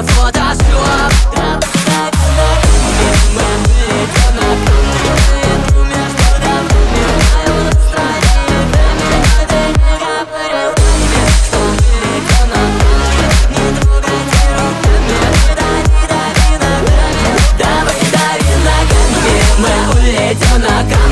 мне фотошоп Леденок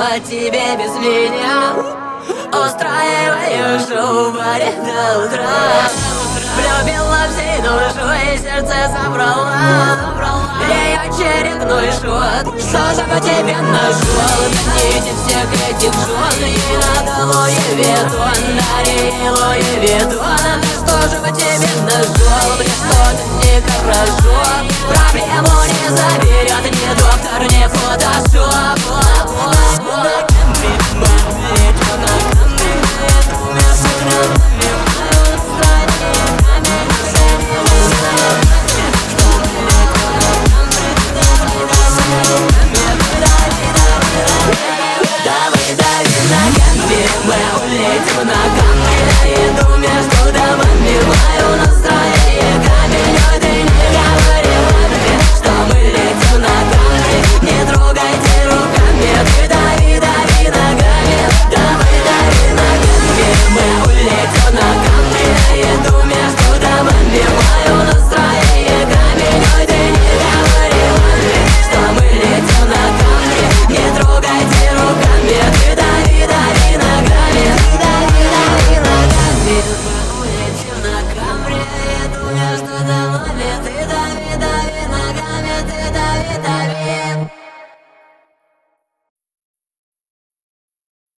по тебе без меня? Устраиваешь в баре до утра. Влюбила всей душой, сердце забрала Ее очередной шот Что же по тебе нашел? Гоните всех этих жен Ей надо Луи Витон, Дарья Луи Витон Что же по тебе нашел? Мне что-то не хорошо проблему а не заберет Ни доктор, ни фотошоп.